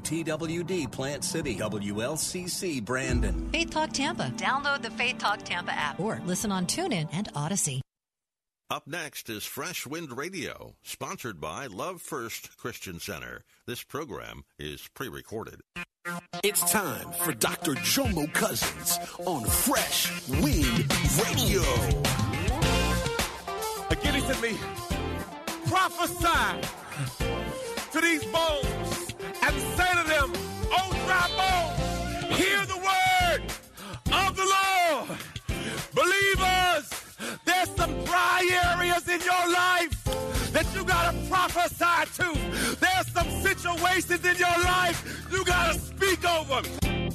TWD Plant City, WLCC Brandon. Faith Talk Tampa. Download the Faith Talk Tampa app or listen on TuneIn and Odyssey. Up next is Fresh Wind Radio, sponsored by Love First Christian Center. This program is pre recorded. It's time for Dr. Jomo Cousins on Fresh Wind Radio. Again, he said to me, prophesy to these bones and say to them, O dry bones, hear the word of the Lord. Believers, there's some dry areas in your life that you gotta prophesy to. There's some situations in your life you gotta speak over.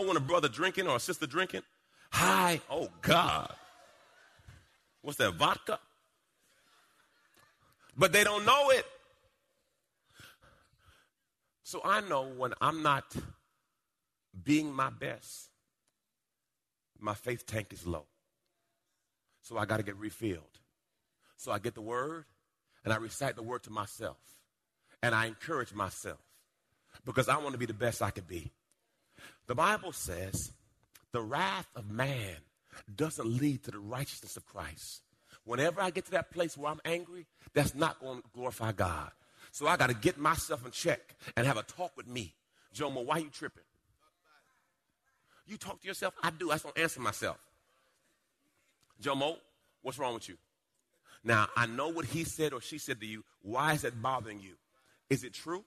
know when a brother drinking or a sister drinking? Hi, oh God. What's that, vodka? But they don't know it. So I know when I'm not being my best, my faith tank is low. So I got to get refilled. So I get the word and I recite the word to myself. And I encourage myself because I want to be the best I can be. The Bible says the wrath of man doesn't lead to the righteousness of Christ. Whenever I get to that place where I'm angry, that's not going to glorify God. So I got to get myself in check and have a talk with me. Jomo, why you tripping? You talk to yourself? I do. I just don't answer myself. Jomo, what's wrong with you? Now, I know what he said or she said to you. Why is that bothering you? Is it true?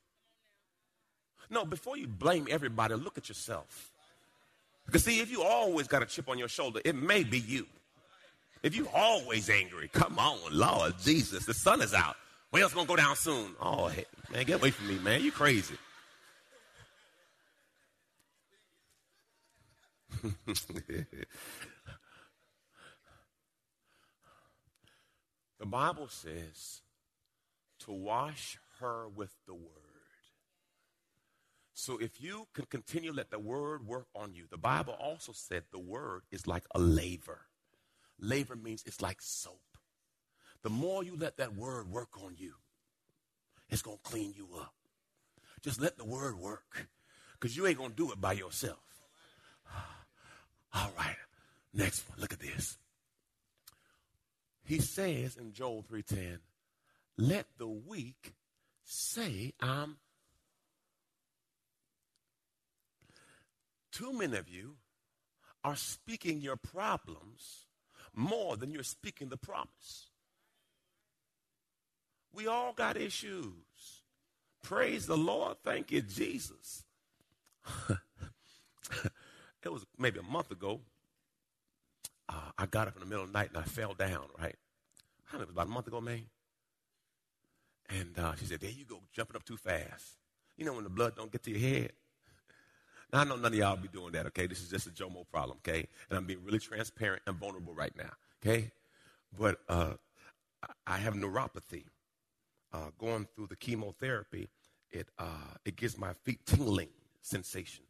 No, before you blame everybody, look at yourself. Because see, if you always got a chip on your shoulder, it may be you. If you always angry, come on, Lord Jesus, the sun is out. Well, it's gonna go down soon. Oh, hey, man, get away from me, man. You crazy. the Bible says to wash her with the word. So if you can continue let the word work on you, the Bible also said the word is like a laver. Laver means it's like soap. The more you let that word work on you, it's going to clean you up. Just let the word work because you ain't going to do it by yourself. All right, next one. Look at this. He says in Joel 3:10, "Let the weak say I'm Too many of you are speaking your problems more than you're speaking the promise. We all got issues. Praise the Lord. Thank you, Jesus. it was maybe a month ago. Uh, I got up in the middle of the night and I fell down, right? I don't know, it was about a month ago, man. And uh, she said, There you go, jumping up too fast. You know when the blood don't get to your head? Now, I know none of y'all be doing that, okay? This is just a Jomo problem, okay? And I'm being really transparent and vulnerable right now, okay? But uh, I have neuropathy. Uh, going through the chemotherapy, it, uh, it gives my feet tingling sensation.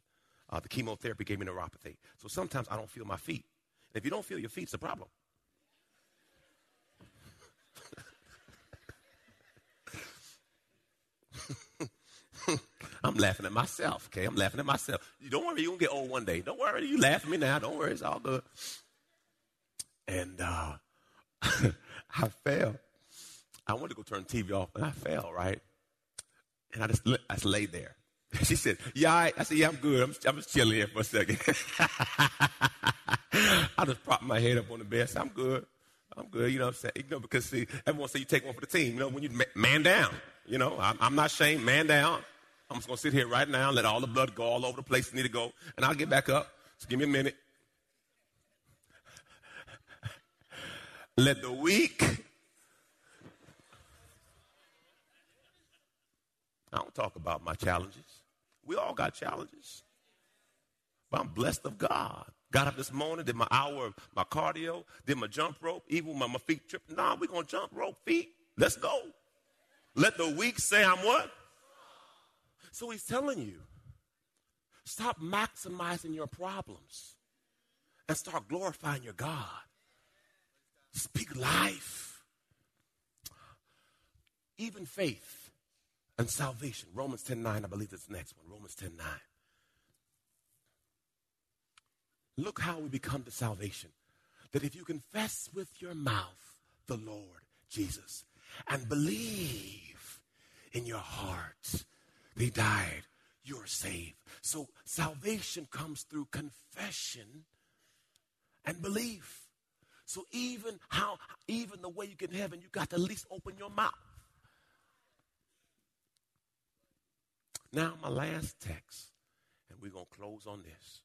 Uh, the chemotherapy gave me neuropathy. So sometimes I don't feel my feet. And if you don't feel your feet, it's a problem. I'm laughing at myself, okay? I'm laughing at myself. Don't worry, you're going to get old one day. Don't worry, you laugh at me now. Don't worry, it's all good. And uh, I fell. I wanted to go turn TV off, and I fell, right? And I just, I just laid there. She said, Yeah, I, I said, Yeah, I'm good. I'm, I'm just chilling here for a second. I just propped my head up on the bed. Said, I'm good. I'm good. You know what I'm saying? You know, because see, everyone say you take one for the team. You know, when you man down, you know, I'm, I'm not ashamed. Man down. I'm just going to sit here right now and let all the blood go all over the place it need to go. And I'll get back up. Just give me a minute. Let the weak. I don't talk about my challenges. We all got challenges. But I'm blessed of God. Got up this morning, did my hour of my cardio, did my jump rope, even when my feet tripped. Nah, we're going to jump rope feet. Let's go. Let the weak say I'm what? So he's telling you, stop maximizing your problems and start glorifying your God. Speak life. Even faith and salvation. Romans 10 9, I believe that's the next one. Romans 10 9. Look how we become to salvation. That if you confess with your mouth the Lord Jesus and believe in your heart he died, you're saved. So salvation comes through confession and belief. So even how even the way you get in heaven, you got to at least open your mouth. Now my last text, and we're gonna close on this.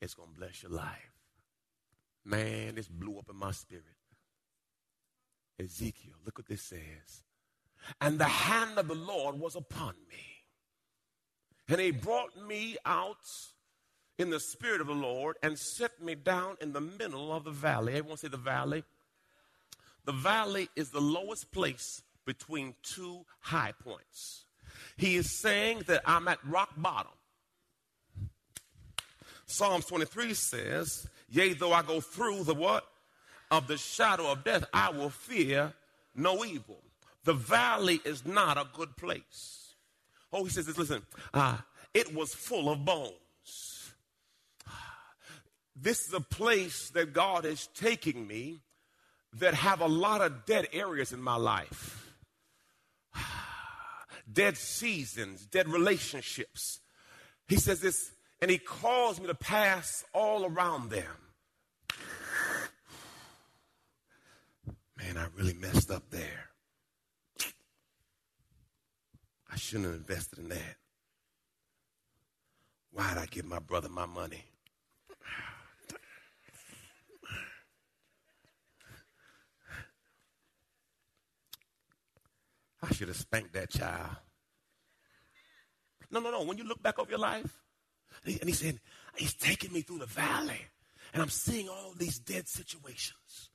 It's to bless your life. Man, this blew up in my spirit. Ezekiel, look what this says. And the hand of the Lord was upon me. And he brought me out in the spirit of the Lord and set me down in the middle of the valley. Everyone say the valley? The valley is the lowest place between two high points. He is saying that I'm at rock bottom. Psalms 23 says, Yea, though I go through the what? Of the shadow of death, I will fear no evil. The valley is not a good place. Oh, he says this, listen, uh, it was full of bones. This is a place that God is taking me that have a lot of dead areas in my life. dead seasons, dead relationships. He says this and he calls me to pass all around them. Man, I really messed up there. I shouldn't have invested in that. Why did I give my brother my money? I should have spanked that child. No, no, no. When you look back over your life, and he, and he said, He's taking me through the valley. And I'm seeing all these dead situations.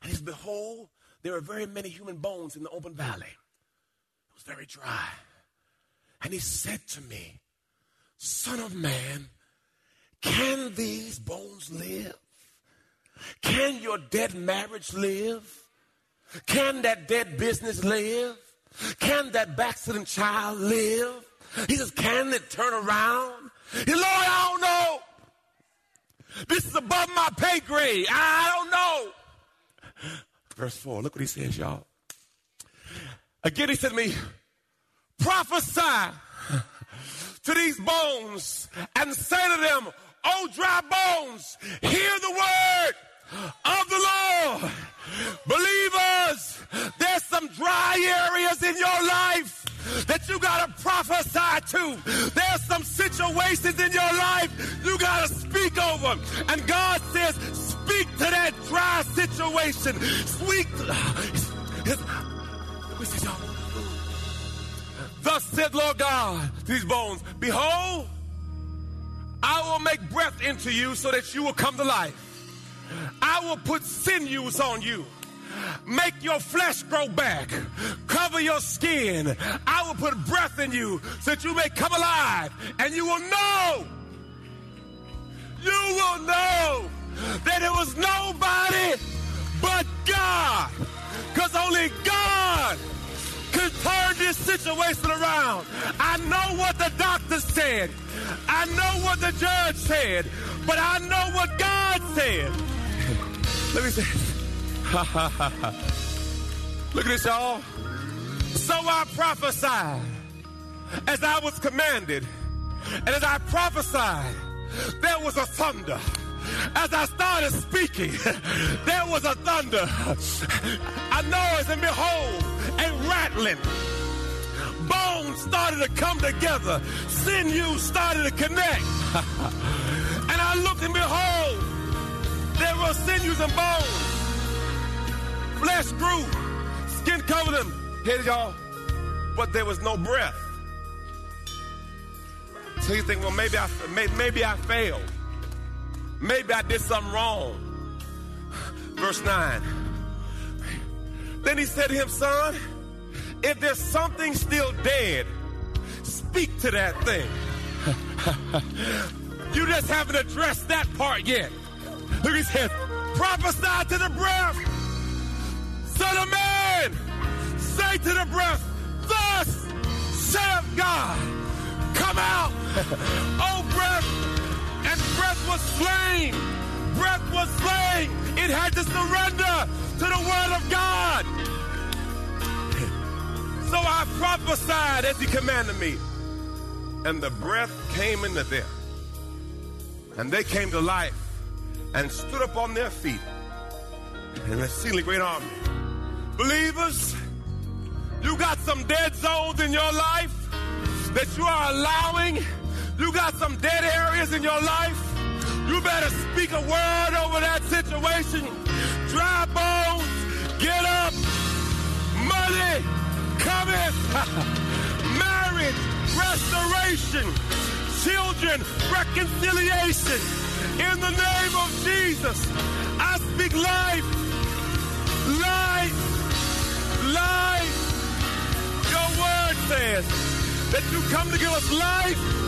And he said, Behold, there are very many human bones in the open valley. Was very dry. And he said to me, Son of man, can these bones live? Can your dead marriage live? Can that dead business live? Can that backslidden child live? He says, Can it turn around? He Lord, I don't know. This is above my pay grade. I don't know. Verse 4, look what he says, y'all. Again, he said to me, prophesy to these bones and say to them, O dry bones, hear the word of the Lord. Believers, there's some dry areas in your life that you got to prophesy to. There's some situations in your life you got to speak over. And God says, speak to that dry situation. Speak. Thus said Lord God, these bones, behold, I will make breath into you so that you will come to life. I will put sinews on you make your flesh grow back, cover your skin. I will put breath in you so that you may come alive, and you will know, you will know that it was nobody but God, because only God can turn this situation around. I know what the doctor said. I know what the judge said, but I know what God said. Let me say Look at this, y'all. So I prophesied as I was commanded, and as I prophesied, there was a thunder. As I started speaking, there was a thunder, a noise, and behold, a rattling. Bones started to come together, sinews started to connect. and I looked and behold, there were sinews and bones. Flesh grew, skin covered them. Hear y'all? But there was no breath. So you think, well, maybe I, maybe I failed. Maybe I did something wrong. Verse 9. Then he said to him, Son, if there's something still dead, speak to that thing. you just haven't addressed that part yet. Look, he says, prophesy to the breath. Son of man, say to the breath, thus saith God, come out, oh breath. Breath was slain. Breath was slain. It had to surrender to the word of God. So I prophesied as he commanded me. And the breath came into them. And they came to life and stood up on their feet. And let's see the great army. Believers, you got some dead zones in your life that you are allowing. You got some dead areas in your life. You better speak a word over that situation. Dry bones, get up. Money, cometh. Marriage, restoration. Children, reconciliation. In the name of Jesus, I speak life. Life. Life. Your word says that you come to give us life.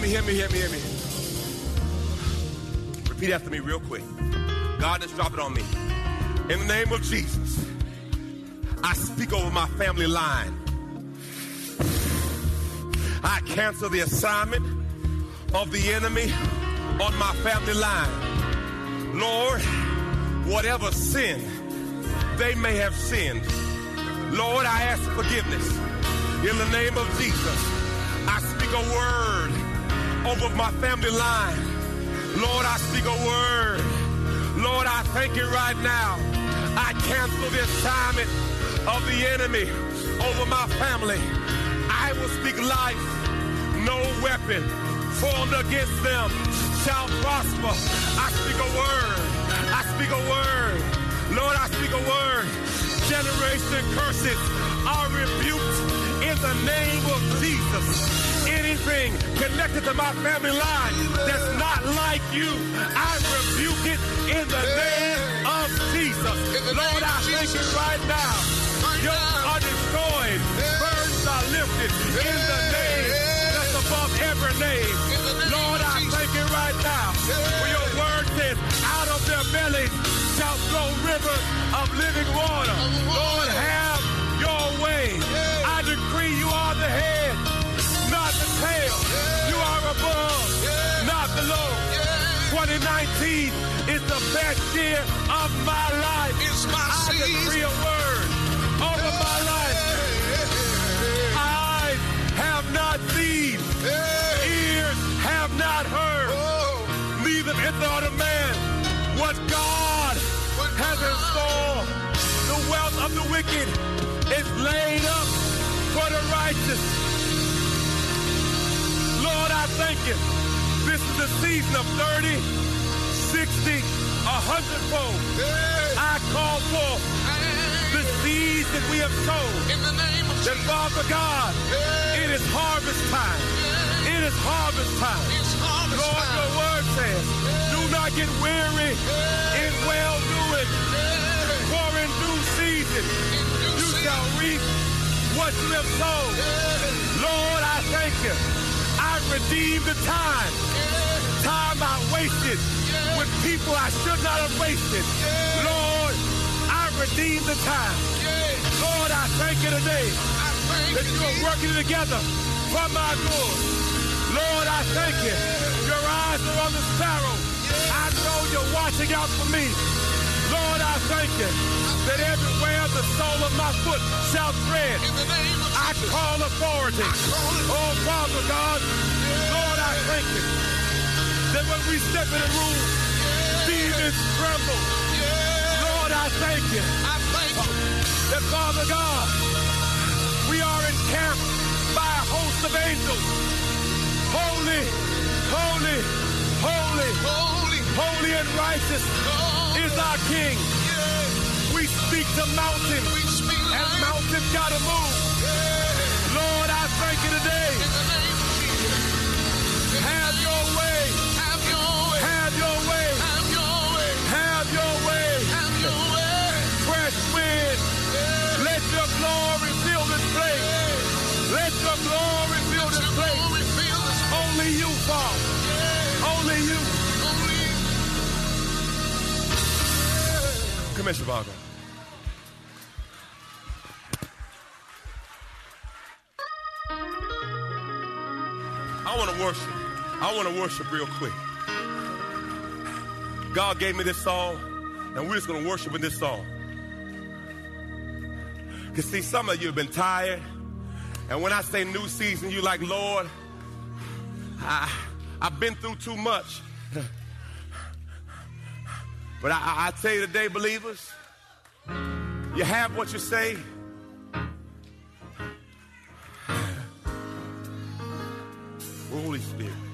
Me, hear me, hear me, hear me. Repeat after me real quick. God, just drop it on me. In the name of Jesus, I speak over my family line. I cancel the assignment of the enemy on my family line. Lord, whatever sin they may have sinned, Lord, I ask forgiveness. In the name of Jesus, I speak a word over my family line. Lord, I speak a word. Lord, I thank you right now. I cancel the assignment of the enemy over my family. I will speak life. No weapon formed against them shall prosper. I speak a word. I speak a word. Lord, I speak a word. Generation curses are rebuked in the name of Jesus. Anything connected to my family line that's not like you, I rebuke it in the name of Jesus. Lord, I thank you right now. Yokes are destroyed, burdens are lifted in the name that's above every name. Lord, I thank you right now. For your word says, out of their bellies shall flow rivers of living water. Lord, have above, not below. 2019 is the best year of my life. It's my I decree a word over my life. Eyes have not seen, ears have not heard, neither entered a man what God has in store. The wealth of the wicked is laid up for the righteous. Thank you. This is the season of 30, 60, a hundredfold. I call forth the seeds that we have sown. In the name of That Father God, it is harvest time. It is harvest time. Harvest Lord, time. your word says, do not get weary in well doing. For in due season, you shall reap what you have sown. Lord, I thank you. Redeem the time. Time I wasted with people I should not have wasted. Lord, I redeem the time. Lord, I thank you today that you are working together for my good. Lord, I thank you. Your eyes are on the sparrow. I know you're watching out for me. Lord, I thank you that everywhere the sole of my foot shall tread, In the name of I call authority. Oh, Father God, Lord, I thank you that when we step in a room, demons tremble. Lord, I thank you I thank you. that, Father God, we are encamped by a host of angels. Holy, holy, holy, Holy. holy and righteous is our King. We speak to mountains, speak and life. mountains gotta move. Lord, I thank you today. Have your way. Have your way. Have your way. Have your way. Have your way. Have your way. Fresh wind. Let your glory fill this place. Let your glory fill this place. Glory fill this Only you, Father. Only you. holy. Come want to worship real quick. God gave me this song, and we're just going to worship in this song. Because, see, some of you have been tired, and when I say new season, you're like, Lord, I, I've been through too much. But I, I, I tell you today, believers, you have what you say. Holy Spirit.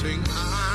Sing, I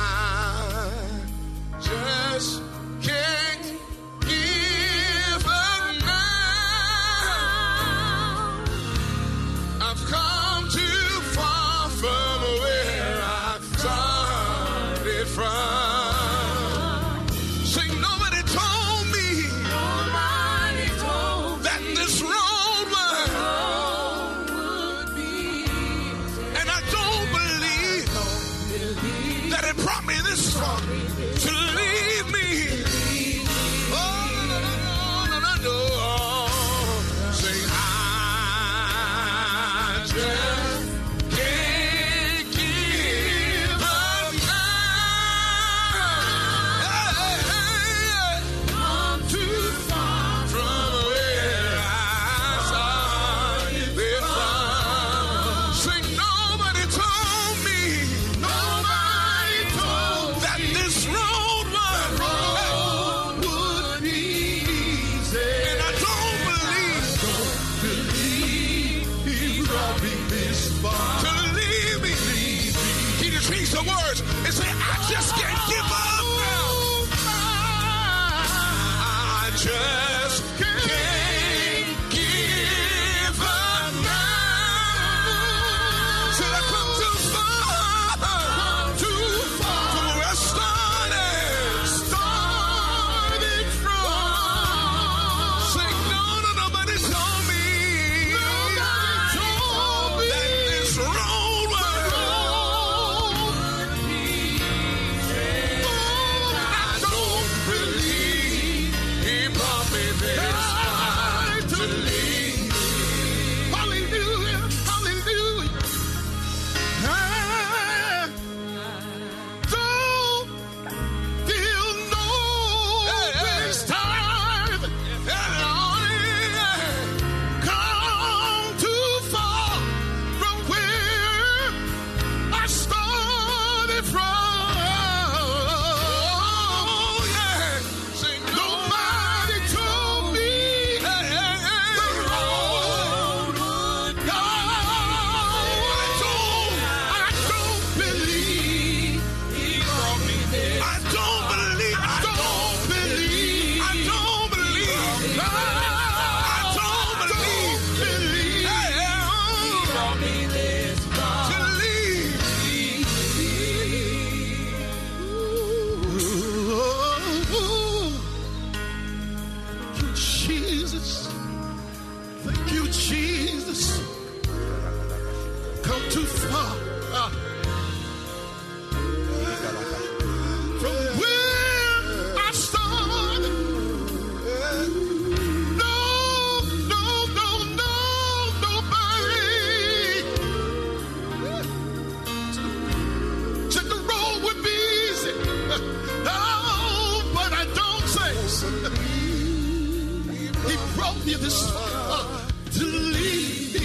Brought this far to leave me.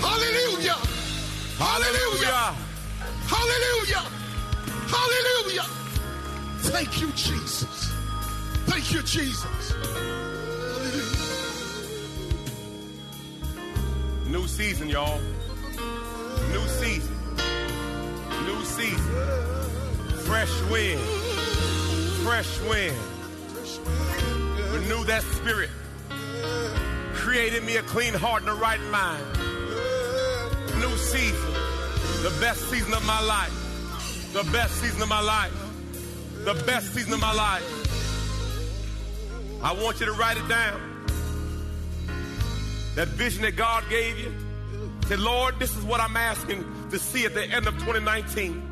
Hallelujah. Hallelujah. Hallelujah. Hallelujah. Thank you, Jesus. Thank you, Jesus. New season, y'all. New season. New season. Fresh wind. Fresh wind. Renew that spirit. Created me a clean heart and a right mind. New season. The best season of my life. The best season of my life. The best season of my life. I want you to write it down. That vision that God gave you. Say, Lord, this is what I'm asking to see at the end of 2019.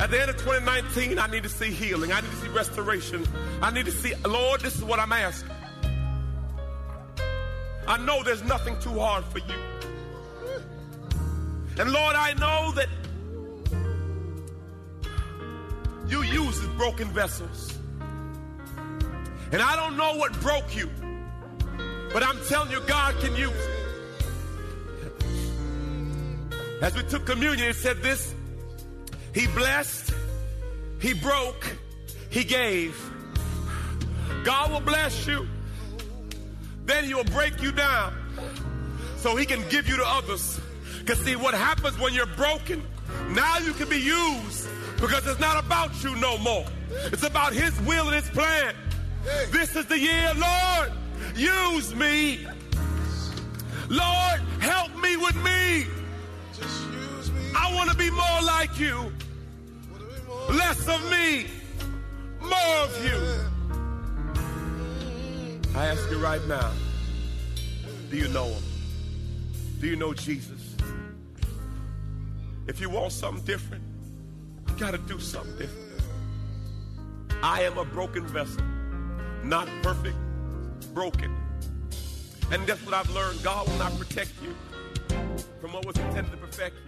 At the end of 2019, I need to see healing. I need to see restoration. I need to see, Lord, this is what I'm asking. I know there's nothing too hard for you. And Lord, I know that you use broken vessels. And I don't know what broke you, but I'm telling you, God can use it. As we took communion, it said this He blessed, He broke, He gave. God will bless you, then He will break you down so He can give you to others. Because, see, what happens when you're broken, now you can be used because it's not about you no more. It's about His will and His plan. This is the year, Lord, use me. Lord, help me with me. I want to be more like you. Less of me, more of you. I ask you right now do you know him? Do you know Jesus? If you want something different, you got to do something different. I am a broken vessel, not perfect, broken. And that's what I've learned. God will not protect you from what was intended to perfect you.